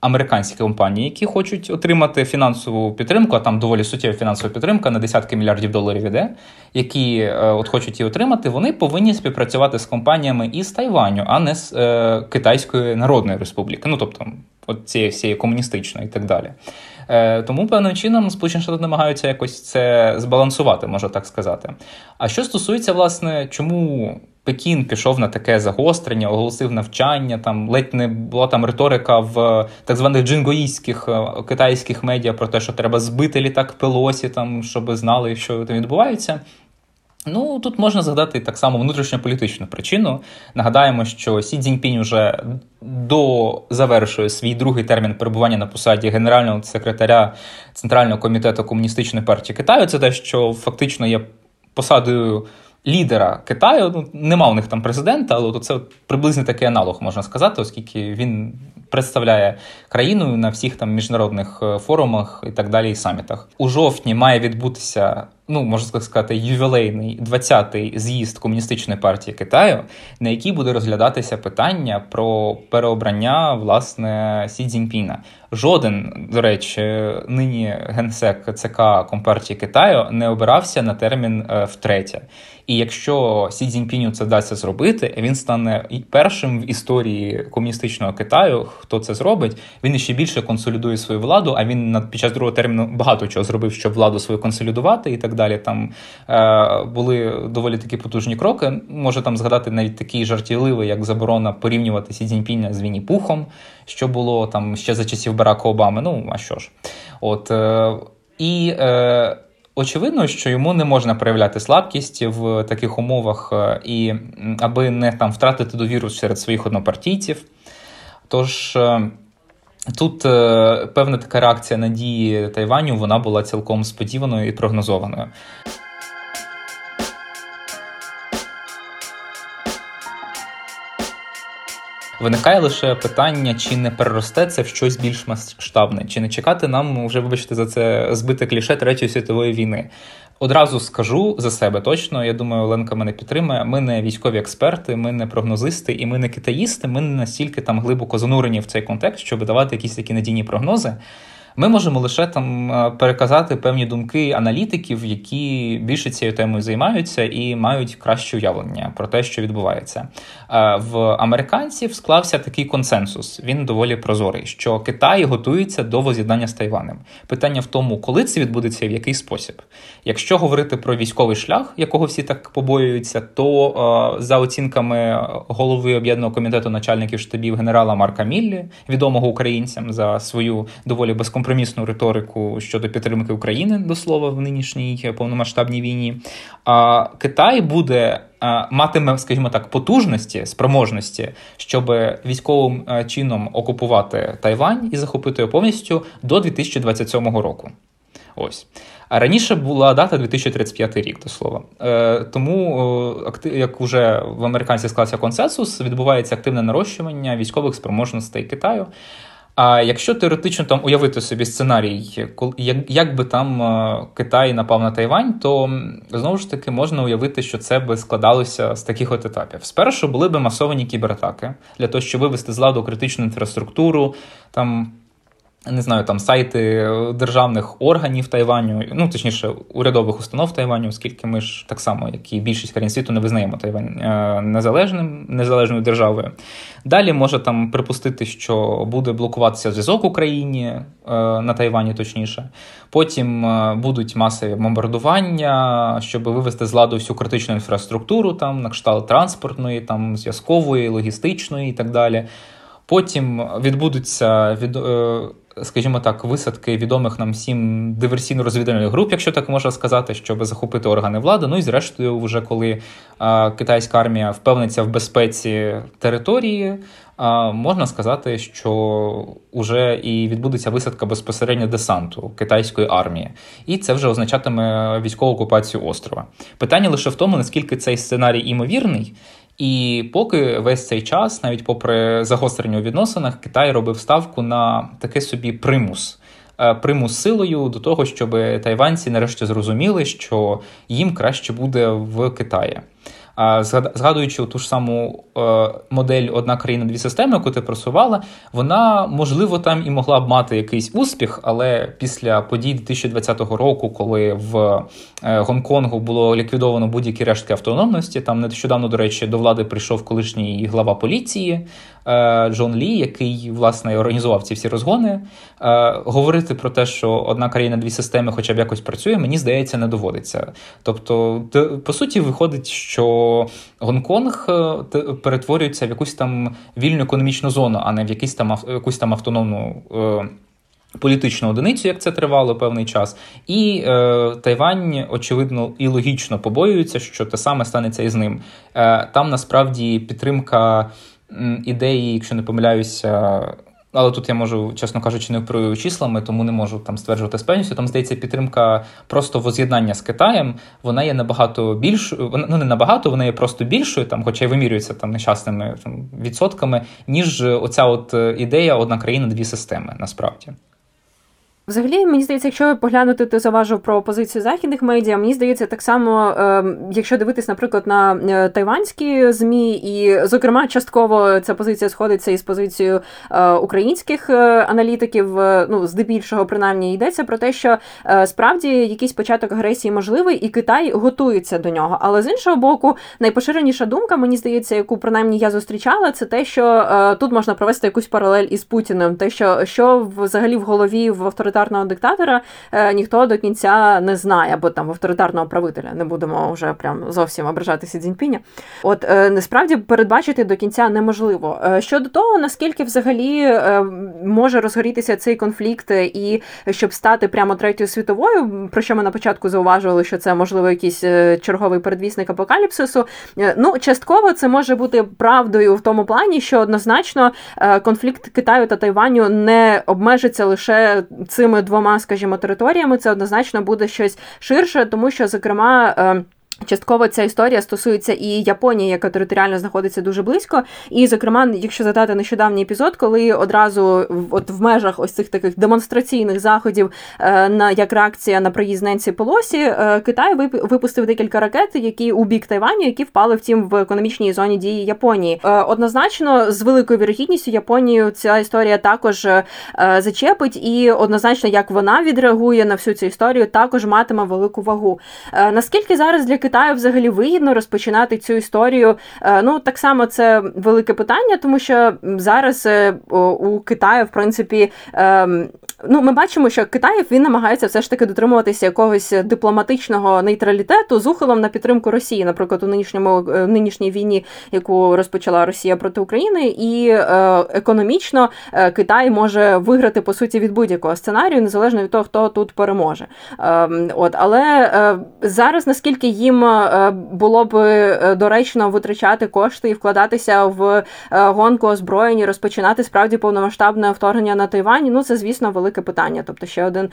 американські компанії, які хочуть отримати фінансову підтримку, а там доволі суттєва фінансова підтримка на десятки мільярдів доларів іде, які е, от хочуть її отримати, вони повинні співпрацювати з компаніями із Тайваню, а не з е, Китайської Народної Республіки, ну тобто от цієї всієї комуністичної і так далі. Е, Тому певним чином Сполучені Штати намагаються якось це збалансувати, можна так сказати. А що стосується, власне, чому Пекін пішов на таке загострення, оголосив навчання. Там ледь не була там риторика в так званих джингоїстських е, китайських медіа про те, що треба збити літак Пелосі, там щоб знали, що там відбувається. Ну тут можна згадати так само внутрішньополітичну причину. Нагадаємо, що Сі Цзіньпінь уже до завершує свій другий термін перебування на посаді генерального секретаря Центрального комітету комуністичної партії Китаю. Це те, що фактично є посадою лідера Китаю. Ну, Нема у них там президента, але то це приблизно такий аналог можна сказати, оскільки він представляє країну на всіх там міжнародних е, форумах і так далі, і самітах. У жовтні має відбутися ну можна сказати, ювілейний 20-й з'їзд комуністичної партії Китаю, на який буде розглядатися питання про переобрання власне Сі Цзіньпіна. Жоден, до речі, нині генсек ЦК Компартії Китаю не обирався на термін е, втретє. І якщо Сі Цзіньпіню це вдасться зробити, він стане першим в історії комуністичного Китаю. Хто це зробить? Він ще більше консолідує свою владу. А він під час другого терміну багато чого зробив, щоб владу свою консолідувати і так далі. Там е, були доволі такі потужні кроки. Може там згадати навіть такий жартівливий, як заборона порівнювати Сі Цзіньпіня з Вінні Пухом, що було там ще за часів Барака Обами. Ну а що ж, от е, і. Е, Очевидно, що йому не можна проявляти слабкість в таких умовах, і аби не там втратити довіру серед своїх однопартійців. Тож Тут е, певна така реакція надії Тайваню вона була цілком сподіваною і прогнозованою. Виникає лише питання, чи не переросте це в щось більш масштабне, чи не чекати нам вже, вибачте, за це збите кліше Третьої світової війни. Одразу скажу за себе точно. Я думаю, Оленка мене підтримує. Ми не військові експерти, ми не прогнозисти і ми не китаїсти. Ми не настільки там глибоко занурені в цей контекст, щоб давати якісь такі надійні прогнози. Ми можемо лише там е, переказати певні думки аналітиків, які більше цією темою займаються і мають краще уявлення про те, що відбувається. Е, в американців склався такий консенсус. Він доволі прозорий, що Китай готується до воз'єднання з Тайванем. Питання в тому, коли це відбудеться і в який спосіб. Якщо говорити про військовий шлях, якого всі так побоюються, то е, за оцінками голови об'єднаного комітету начальників штабів генерала Марка Міллі, відомого українцям за свою доволі безкомпромісну компромісну риторику щодо підтримки України до слова в нинішній повномасштабній війні. А Китай буде матиме, скажімо так, потужності, спроможності, щоб військовим чином окупувати Тайвань і захопити його повністю до 2027 року. Ось. А раніше була дата 2035 рік, до слова. Е, Тому, як вже в американців склався консенсус, відбувається активне нарощування військових спроможностей Китаю. А якщо теоретично там уявити собі сценарій, як би там е, Китай напав на Тайвань, то знову ж таки можна уявити, що це би складалося з таких от етапів. Спершу були би масовані кібератаки для того, щоб вивести з ладу критичну інфраструктуру, там не знаю, там сайти державних органів Тайваню, ну точніше, урядових установ Тайваню, оскільки ми ж так само, як і більшість країн світу, не визнаємо Тайвань е, незалежним незалежною державою. Далі може там припустити, що буде блокуватися зв'язок Україні е, на Тайвані, точніше. Потім е, будуть масові бомбардування, щоб вивести з ладу всю критичну інфраструктуру, там на кшталт транспортної, там зв'язкової, логістичної і так далі. Потім відбудуться від скажімо так, висадки відомих нам всім диверсійно-розвідувальних груп, якщо так можна сказати, щоб захопити органи влади. Ну і зрештою, вже коли а, китайська армія впевниться в безпеці території, а, можна сказати, що вже і відбудеться висадка безпосередньо десанту китайської армії, і це вже означатиме військову окупацію острова. Питання лише в тому, наскільки цей сценарій імовірний. І поки весь цей час, навіть попри загострення у відносинах, Китай робив ставку на такий собі примус. Е, примус силою до того, щоб тайванці нарешті зрозуміли, що їм краще буде в Китаї. Згадуючи ту ж саму е, модель одна країна, дві системи, яку ти просувала, вона можливо там і могла б мати якийсь успіх, але після подій 2020 року, коли в е, Гонконгу було ліквідовано будь-які рештки автономності, там нещодавно, до речі, до влади прийшов колишній глава поліції Джон Лі, який власне організував ці всі розгони. Е, говорити про те, що одна країна, дві системи, хоча б якось працює, мені здається, не доводиться. Тобто, по суті, виходить, що Гонконг е, перетворюється в якусь там вільну економічну зону, а не в якусь там якусь там автономну. Політичну одиницю, як це тривало певний час, і е, Тайвань, очевидно, і логічно побоюється, що те саме станеться і з ним. Е, Там насправді підтримка ідеї, якщо не помиляюся. Але тут я можу, чесно кажучи, не оперую числами, тому не можу там стверджувати з певністю. Там здається, підтримка просто воз'єднання з Китаєм. Вона є набагато більшою, ну не набагато, вона є просто більшою, там, хоча й вимірюється там нещасними там, відсотками, ніж оця от е, ідея одна країна, дві системи насправді. Взагалі, мені здається, якщо поглянути, ти заважив про позицію західних медіа, мені здається, так само, ем, якщо дивитись, наприклад, на е, тайванські змі, і, зокрема, частково ця позиція сходиться із позицією е, українських е, аналітиків. Ну, здебільшого, принаймні, йдеться про те, що справді якийсь початок агресії можливий, і Китай готується до нього. Але з іншого боку, найпоширеніша думка, мені здається, яку принаймні я зустрічала, це те, що тут можна провести якусь паралель із Путіним, те, що що взагалі в голові в авторитетах авторитарного диктатора е, ніхто до кінця не знає, або там авторитарного правителя. Не будемо вже прям зовсім ображатися Дзіньпіня. От е, насправді передбачити до кінця неможливо. Е, щодо того, наскільки взагалі може розгорітися цей конфлікт, і щоб стати прямо третьою світовою, про що ми на початку зауважували, що це можливо якийсь черговий передвісник апокаліпсису. Ну, частково це може бути правдою в тому плані, що однозначно конфлікт Китаю та Тайваню не обмежиться лише цими двома, скажімо, територіями, це однозначно буде щось ширше, тому що, зокрема. Частково ця історія стосується і Японії, яка територіально знаходиться дуже близько. І, зокрема, якщо задати нещодавній епізод, коли одразу от в межах ось цих таких демонстраційних заходів е, на як реакція на приїзд Ненсі Полосі, е, Китай випустив декілька ракет, які у бік Тайваню, які впали втім в економічній зоні дії Японії. Е, однозначно, з великою вірогідністю Японію ця історія також зачепить, і однозначно, як вона відреагує на всю цю історію, також матиме велику вагу. Наскільки зараз для Китаю взагалі вигідно розпочинати цю історію. Е, ну так само це велике питання, тому що зараз е, у Китаю, в принципі, ем, ну ми бачимо, що Китай він намагається все ж таки дотримуватися якогось дипломатичного нейтралітету з ухилом на підтримку Росії, наприклад, у нинішньому е, нинішній війні, яку розпочала Росія проти України, і економічно Китай може виграти по суті від будь-якого сценарію, незалежно від того, хто тут переможе. Ем, от але зараз наскільки їм е, було б е, доречно витрачати кошти і вкладатися в е, гонку озброєння, розпочинати справді повномасштабне вторгнення на Тайвані. Ну це звісно велике питання. Тобто, ще один.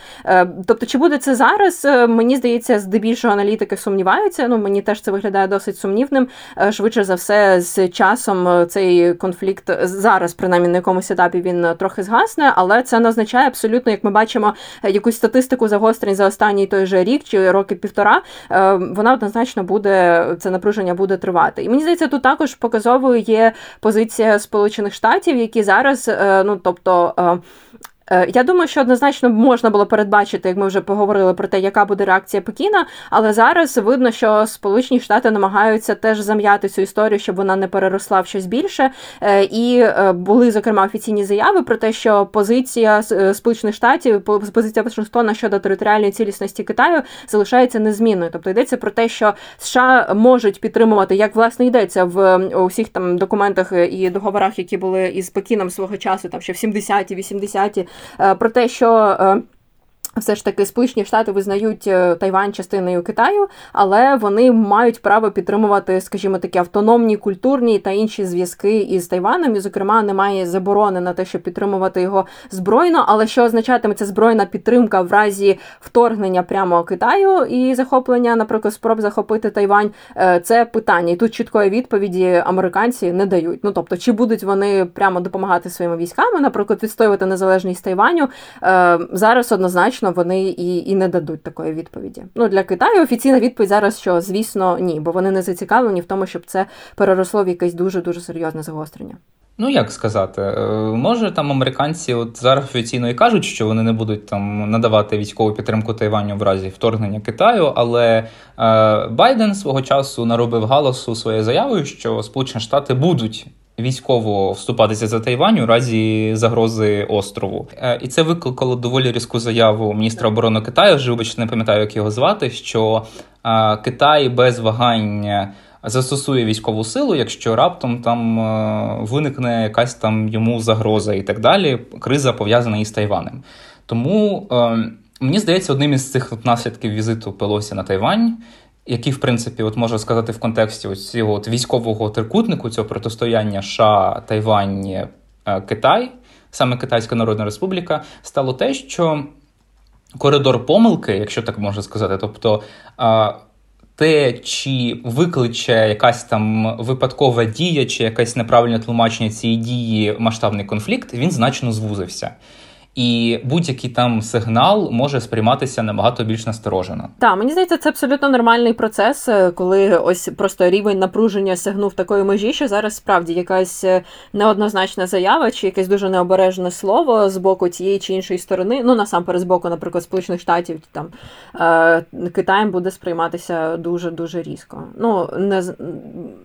Тобто, чи буде це зараз? Мені здається, здебільшого аналітики сумніваються. Ну мені теж це виглядає досить сумнівним. Швидше за все, з часом цей конфлікт зараз, принаймні на якомусь етапі, він трохи згасне, але це не означає абсолютно, як ми бачимо, якусь статистику загострень за останній той же рік чи роки півтора. Вона однозначно буде це напруження буде тривати. І мені здається, тут також показовою є позиція Сполучених Штатів, які зараз, е, ну тобто. Е, я думаю, що однозначно можна було передбачити, як ми вже поговорили про те, яка буде реакція Пекіна. Але зараз видно, що Сполучені Штати намагаються теж зам'яти цю історію, щоб вона не переросла в щось більше. Е, і е, були зокрема офіційні заяви про те, що позиція Сполучених Штатів, позиція Вашингтона щодо територіальної цілісності Китаю залишається незмінною. Тобто йдеться про те, що США можуть підтримувати, як власне йдеться в усіх там документах і договорах, які були із Пекіном свого часу, там ще в 70-ті, 80-ті, Е, про те, що е, все ж таки Сполучені Штати визнають е, Тайвань частиною Китаю, але вони мають право підтримувати, скажімо, такі автономні культурні та інші зв'язки із Тайваном. І, зокрема, немає заборони на те, щоб підтримувати його збройно. Але що означатиме ця збройна підтримка в разі вторгнення прямо Китаю і захоплення, наприклад, спроб захопити Тайвань, е, це питання. І тут чіткої відповіді американці не дають. Ну тобто, чи будуть вони прямо допомагати своїми військами, наприклад, відстоювати незалежність Тайваню е, зараз однозначно фактично вони і і не дадуть такої відповіді. Ну для Китаю офіційна відповідь зараз, що звісно ні, бо вони не зацікавлені в тому, щоб це переросло в якесь дуже дуже серйозне загострення. Ну, як сказати, е, може там американці от зараз офіційно і кажуть, що вони не будуть там надавати військову підтримку Тайваню в разі вторгнення Китаю, але е, Байден свого часу наробив галасу своєю заявою, що Сполучені Штати будуть військово вступатися за Тайвань у разі загрози острову. Е, і це викликало доволі різку заяву міністра оборони Китаю. Вже вибачте, не пам'ятаю, як його звати. Що е, Китай без вагань застосує військову силу, якщо раптом там е, виникне якась там йому загроза і так далі. Криза пов'язана із Тайванем. Тому мені здається, одним із цих наслідків візиту Пелосі на Тайвань який, в принципі, от можна сказати в контексті ось цього от військового трикутнику, цього протистояння США, Тайвань, е, Китай, саме Китайська Народна Республіка, стало те, що коридор помилки, якщо так можна сказати, тобто. Те, чи викличе якась там випадкова дія, чи якесь неправильне тлумачення цієї дії масштабний конфлікт, він значно звузився і будь-який там сигнал може сприйматися набагато більш насторожено. Так, мені здається, це абсолютно нормальний процес, е, коли ось просто рівень напруження сягнув такої межі, що зараз справді якась е, неоднозначна заява чи якесь дуже необережне слово з боку тієї чи іншої сторони. Ну насамперед з боку, наприклад, Сполучених Штатів там е, Китаєм буде сприйматися дуже дуже різко. Ну не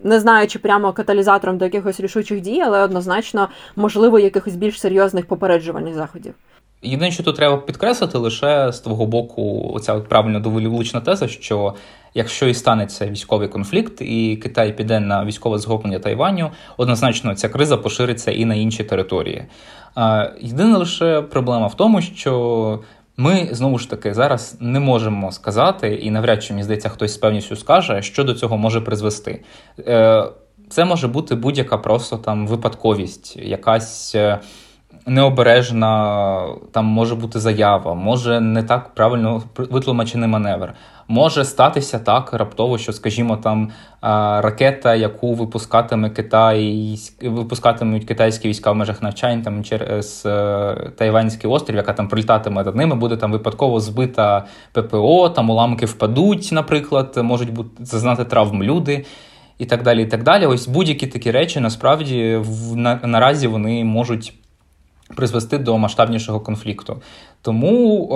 не знаю, чи прямо каталізатором до якихось рішучих дій, але однозначно можливо якихось більш серйозних попереджувальних заходів. Єдине, що тут треба підкреслити, лише з твого боку, оця от правильно доволі влучна теза, що якщо і станеться військовий конфлікт, і Китай піде на військове захоплення Тайваню, однозначно ця криза пошириться і на інші території. Єдина лише проблема в тому, що ми знову ж таки зараз не можемо сказати, і навряд чи мені здається, хтось з певністю скаже, що до цього може призвести. Е, це може бути будь-яка просто там випадковість, якась. Е, необережна там може бути заява, може не так правильно витлумачений маневр. Може статися так раптово, що, скажімо, там ракета, яку випускатиме Китай, випускатимуть китайські війська в межах навчань там через е, Тайванський острів, яка там прилітатиме над ними, буде там випадково збита ППО, там уламки впадуть, наприклад, можуть бути зазнати травм люди. І так далі. і так далі. Ось будь-які такі речі насправді в на, наразі вони можуть призвести до масштабнішого конфлікту. Тому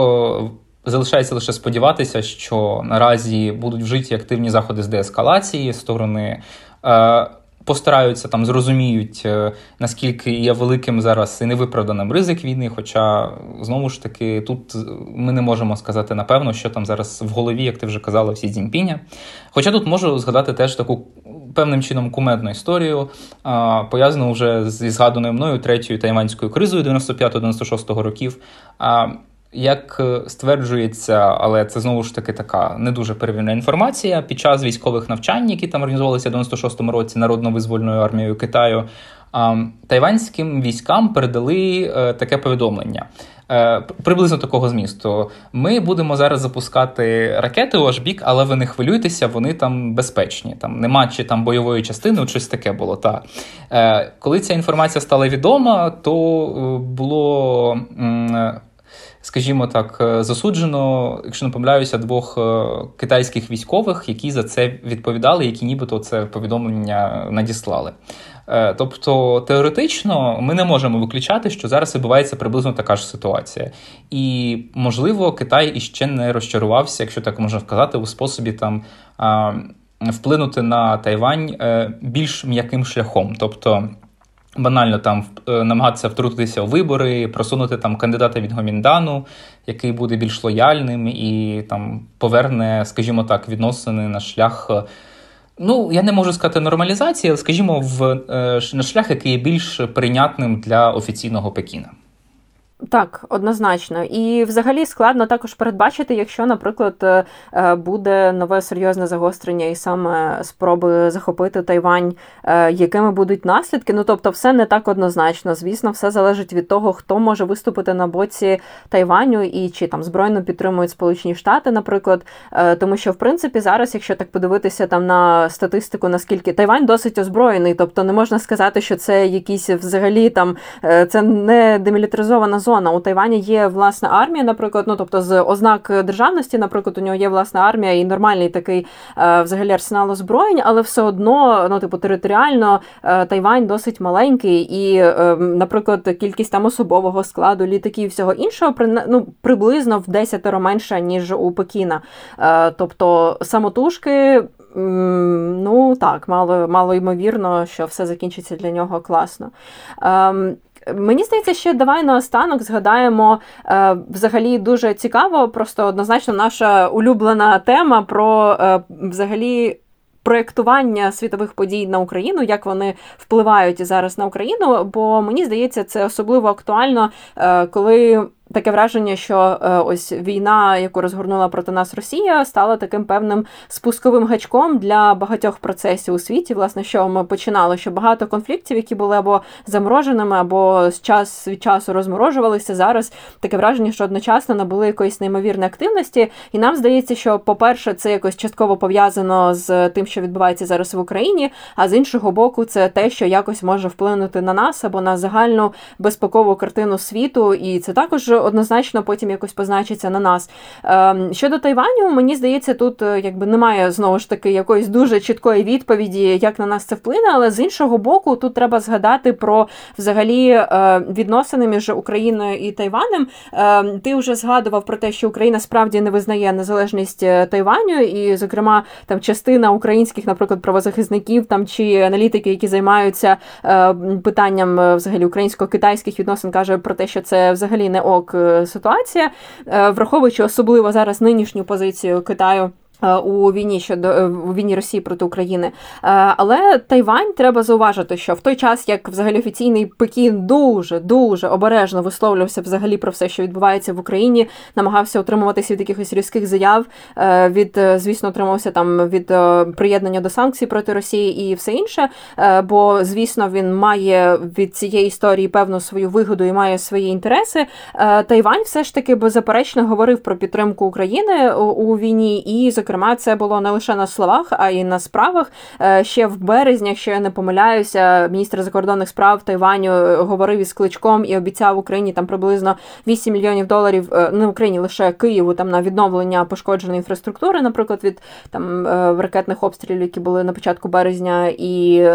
е, залишається лише сподіватися, що наразі будуть вжиті активні заходи з деескалації, сторони е, постараються там зрозуміють, е, наскільки є великим зараз і невиправданим ризик війни. Хоча знову ж таки тут ми не можемо сказати напевно, що там зараз в голові, як ти вже казала, всі Цзіньпіня. Хоча тут можу згадати теж таку певним чином кумедну історію, пов'язану вже зі згаданою мною третьою тайванською кризою 95-96 років. Як е, стверджується, але це знову ж таки така не дуже перевірена інформація. Під час військових навчань, які там організовувалися в 96-му році народно-визвольною армією Китаю, тайванським військам передали е, таке повідомлення. Е, приблизно такого змісту. Ми будемо зараз запускати ракети у ваш бік, але ви не хвилюйтеся, вони там безпечні. Там нема чи там бойової частини, щось таке було. Та. Коли ця інформація стала відома, то було. Скажімо так, засуджено, якщо не помиляюся, двох китайських військових, які за це відповідали, які нібито це повідомлення надіслали. Е, тобто теоретично ми не можемо виключати, що зараз відбувається приблизно така ж ситуація. І, можливо, Китай іще не розчарувався, якщо так можна сказати, у способі там вплинути на Тайвань е, більш м'яким шляхом. Тобто. Банально там е, намагатися втрутитися у вибори, просунути там кандидата від Гоміндану, який буде більш лояльним і там поверне, скажімо так, відносини на шлях Ну, я не можу сказати нормалізації, але скажімо, в е, на шлях, який є більш прийнятним для офіційного Пекіна. Так, однозначно. І взагалі складно також передбачити, якщо, наприклад, е, е, буде нове серйозне загострення і саме спроби захопити Тайвань, е, якими будуть наслідки. Ну тобто, все не так однозначно. Звісно, все залежить від того, хто може виступити на боці Тайваню і чи там збройно підтримують Сполучені Штати, наприклад. Тому що, в принципі, зараз, якщо так подивитися там на статистику, наскільки Тайвань досить озброєний, тобто не можна сказати, що це якісь взагалі там це не демілітаризована зона. У Тайвані є власна армія, наприклад, ну тобто з ознак державності, наприклад, у нього є власна армія і нормальний такий е, взагалі арсенал озброєнь, але все одно, ну типу, територіально е, Тайвань досить маленький, і, е, наприклад, кількість там особового складу, літаків і всього іншого ну, приблизно в десятеро менша, ніж у Пекіна. Тобто самотужки. Ну так, мало мало ймовірно, що все закінчиться для нього класно. Ем, Мені здається, ще давай наостанок згадаємо е, взагалі дуже цікаво, просто однозначно наша улюблена тема про е, взагалі. Проєктування світових подій на Україну, як вони впливають зараз на Україну, бо мені здається, це особливо актуально, е, коли таке враження, що е, ось війна, яку розгорнула проти нас Росія, стала таким певним спусковим гачком для багатьох процесів у світі. Власне, що ми починали, що багато конфліктів, які були або замороженими, або з час від часу розморожувалися. Зараз таке враження, що одночасно набули якоїсь неймовірної активності, і нам здається, що, по-перше, це якось частково пов'язано з тим, що відбувається зараз в Україні, а з іншого боку, це те, що якось може вплинути на нас або на загальну безпекову картину світу, і це також однозначно потім якось позначиться на нас. Ем, щодо Тайваню, мені здається, тут е, якби немає знову ж таки якоїсь дуже чіткої відповіді, як на нас це вплине, але з іншого боку, тут треба згадати про взагалі е, відносини між Україною і Тайванем. Ем, ти вже згадував про те, що Україна справді не визнає незалежність е, Тайваню, і, зокрема, там частина українських, наприклад, правозахисників там чи аналітики, які займаються питанням взагалі українсько-китайських відносин, каже про те, що це взагалі не ок. Е, ситуація, е, враховуючи особливо зараз нинішню позицію Китаю. Е, у війні щодо е, у війні Росії проти України. Е, але Тайвань треба зауважити, що в той час, як взагалі офіційний Пекін дуже дуже обережно висловлювався взагалі про все, що відбувається в Україні, намагався утримуватися від якихось різких заяв. Від звісно, утримався там від приєднання до санкцій проти Росії і все інше. Бо, звісно, він має від цієї історії певну свою вигоду і має свої інтереси. Тайвань все ж таки беззаперечно говорив про підтримку України у війні і Зокрема, це було не лише на словах, а й на справах. Е, ще в березні, якщо я не помиляюся, міністр закордонних справ Тайваню е, говорив із кличком і обіцяв Україні там приблизно 8 мільйонів доларів. Е, не Україні лише Києву там на відновлення пошкодженої інфраструктури, наприклад, від там ракетних обстрілів, які були на початку березня, і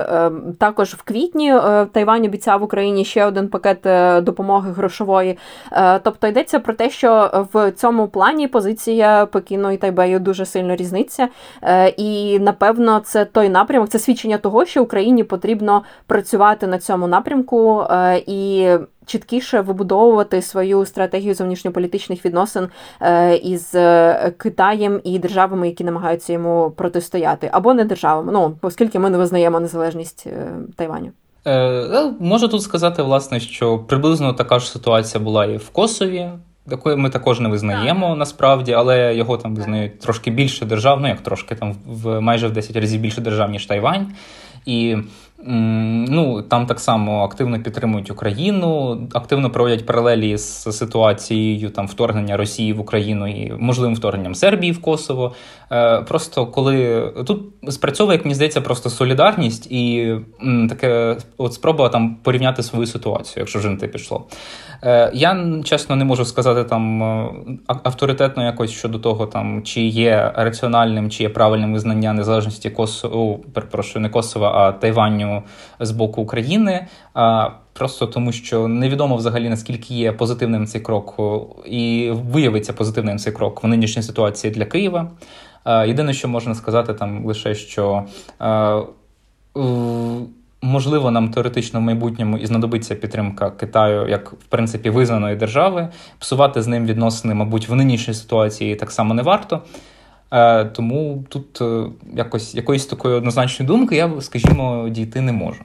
також в квітні Тайвань обіцяв Україні ще один пакет допомоги грошової. Тобто йдеться про те, що в цьому плані позиція Пекіну і Тайбею дуже сильно сильно різниця. Е, і напевно, це той напрямок, це свідчення того, що Україні потрібно працювати на цьому напрямку е, і. Чіткіше вибудовувати свою стратегію зовнішньополітичних відносин е, із Китаєм і державами, які намагаються йому протистояти, або не державами. Ну оскільки ми не визнаємо незалежність Тайваню. Можу тут сказати, власне, що приблизно така ж ситуація була і в Косові якої ми також не визнаємо насправді, але його там визнають трошки більше держав, ну як трошки там в майже в 10 разів більше держав, ніж Тайвань. І Ну там так само активно підтримують Україну, активно проводять паралелі з ситуацією там вторгнення Росії в Україну і можливим вторгненням Сербії в Косово. Е, Просто коли тут спрацьовує, як мені здається, просто солідарність і таке от спроба там порівняти свою ситуацію, якщо вже не те пішло. Е, Я чесно не можу сказати там е, авторитетно якось щодо того, там чи є раціональним, чи є правильним визнання незалежності Косово, перепрошую, не Косова, а Тайваню з боку України. Просто тому, що невідомо взагалі наскільки є позитивним цей крок, і виявиться позитивним цей крок в нинішній ситуації для Києва. Єдине, що можна сказати, там лише що можливо нам теоретично в майбутньому і знадобиться підтримка Китаю як в принципі визнаної держави. Псувати з ним відносини, мабуть, в нинішній ситуації так само не варто. Е, тому тут е, якось якоїсь такої однозначної думки я, скажімо, дійти не можу.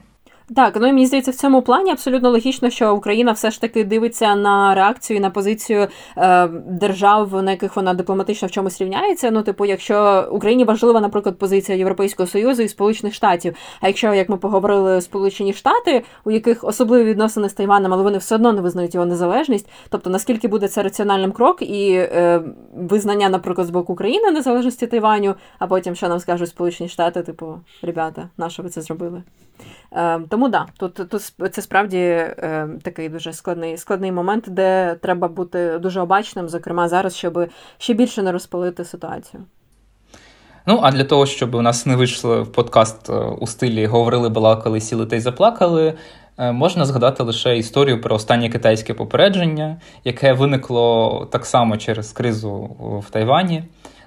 Так, ну і мені здається, в цьому плані абсолютно логічно, що Україна все ж таки дивиться на реакцію на позицію е, держав, на яких вона дипломатично в чомусь рівняється. Ну, типу, якщо Україні важлива, наприклад, позиція Європейського союзу і Сполучених Штатів. А якщо, як ми поговорили, Сполучені Штати, у яких особливі відносини з Тайваном, але вони все одно не визнають його незалежність, тобто наскільки буде це раціональним крок і е, визнання, наприклад, з боку України незалежності Тайваню, а потім що нам скажуть Сполучені Штати, типу, ребята, на що ви це зробили? Е, тому да, тут тут це справді е, такий дуже складний складний момент, де треба бути дуже обачним, зокрема зараз, щоб ще більше не розпалити ситуацію. Ну, а для того, щоб у нас не вийшло в подкаст е, у стилі говорили, балакали, сіли та й заплакали. Е, можна згадати лише історію про останнє китайське попередження, яке виникло так само через кризу в Тайвані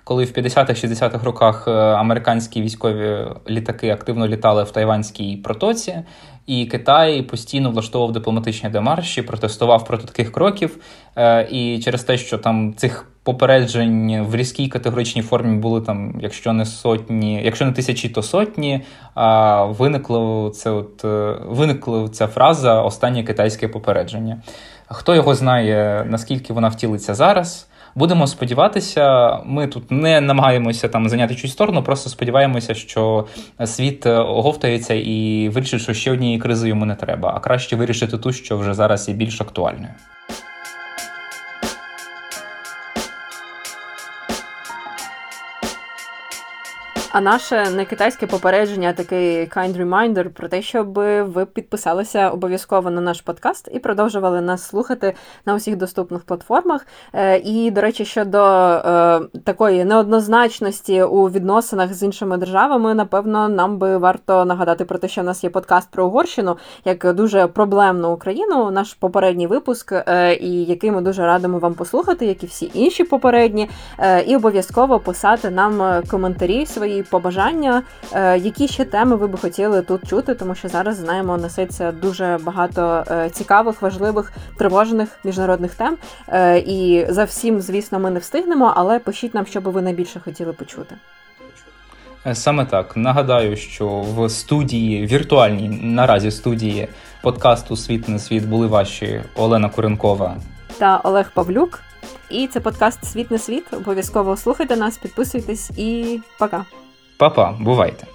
коли в 50-х-60-х роках е, американські військові літаки активно літали в Тайванській протоці, і Китай постійно влаштовував дипломатичні демарші, протестував проти таких кроків. Е, і через те, що там цих попереджень в різкій категоричній формі були там, якщо не сотні, якщо не тисячі, то сотні. Виникло це, от е, виникла ця фраза Останнє китайське попередження. Хто його знає, наскільки вона втілиться зараз? Будемо сподіватися, ми тут не намагаємося там зайняти чусь сторону, просто сподіваємося, що світ оговтається і вирішить, що ще однієї кризи йому не треба, а краще вирішити ту, що вже зараз є більш актуальною. А наше не китайське попередження, такий kind reminder про те, щоб ви підписалися обов'язково на наш подкаст і продовжували нас слухати на усіх доступних платформах. Е, і, до речі, щодо е, такої неоднозначності у відносинах з іншими державами, напевно, нам би варто нагадати про те, що в нас є подкаст про Угорщину як дуже проблемну Україну, наш попередній випуск, е, і який ми дуже радимо вам послухати, як і всі інші попередні, і обов'язково писати нам коментарі свої свої побажання, е, які ще теми ви би хотіли тут чути, тому що зараз знаємо, несеться дуже багато е, цікавих, важливих, тривожних міжнародних тем. І за всім, звісно, ми не встигнемо, але пишіть нам, що би ви найбільше хотіли почути. Саме так нагадаю, що в студії віртуальній наразі студії подкасту Світ не світ були ваші Олена Куренкова та Олег Павлюк. І це подкаст Світ не світ. Обов'язково слухайте нас, підписуйтесь і пока. Па-па, бувайте.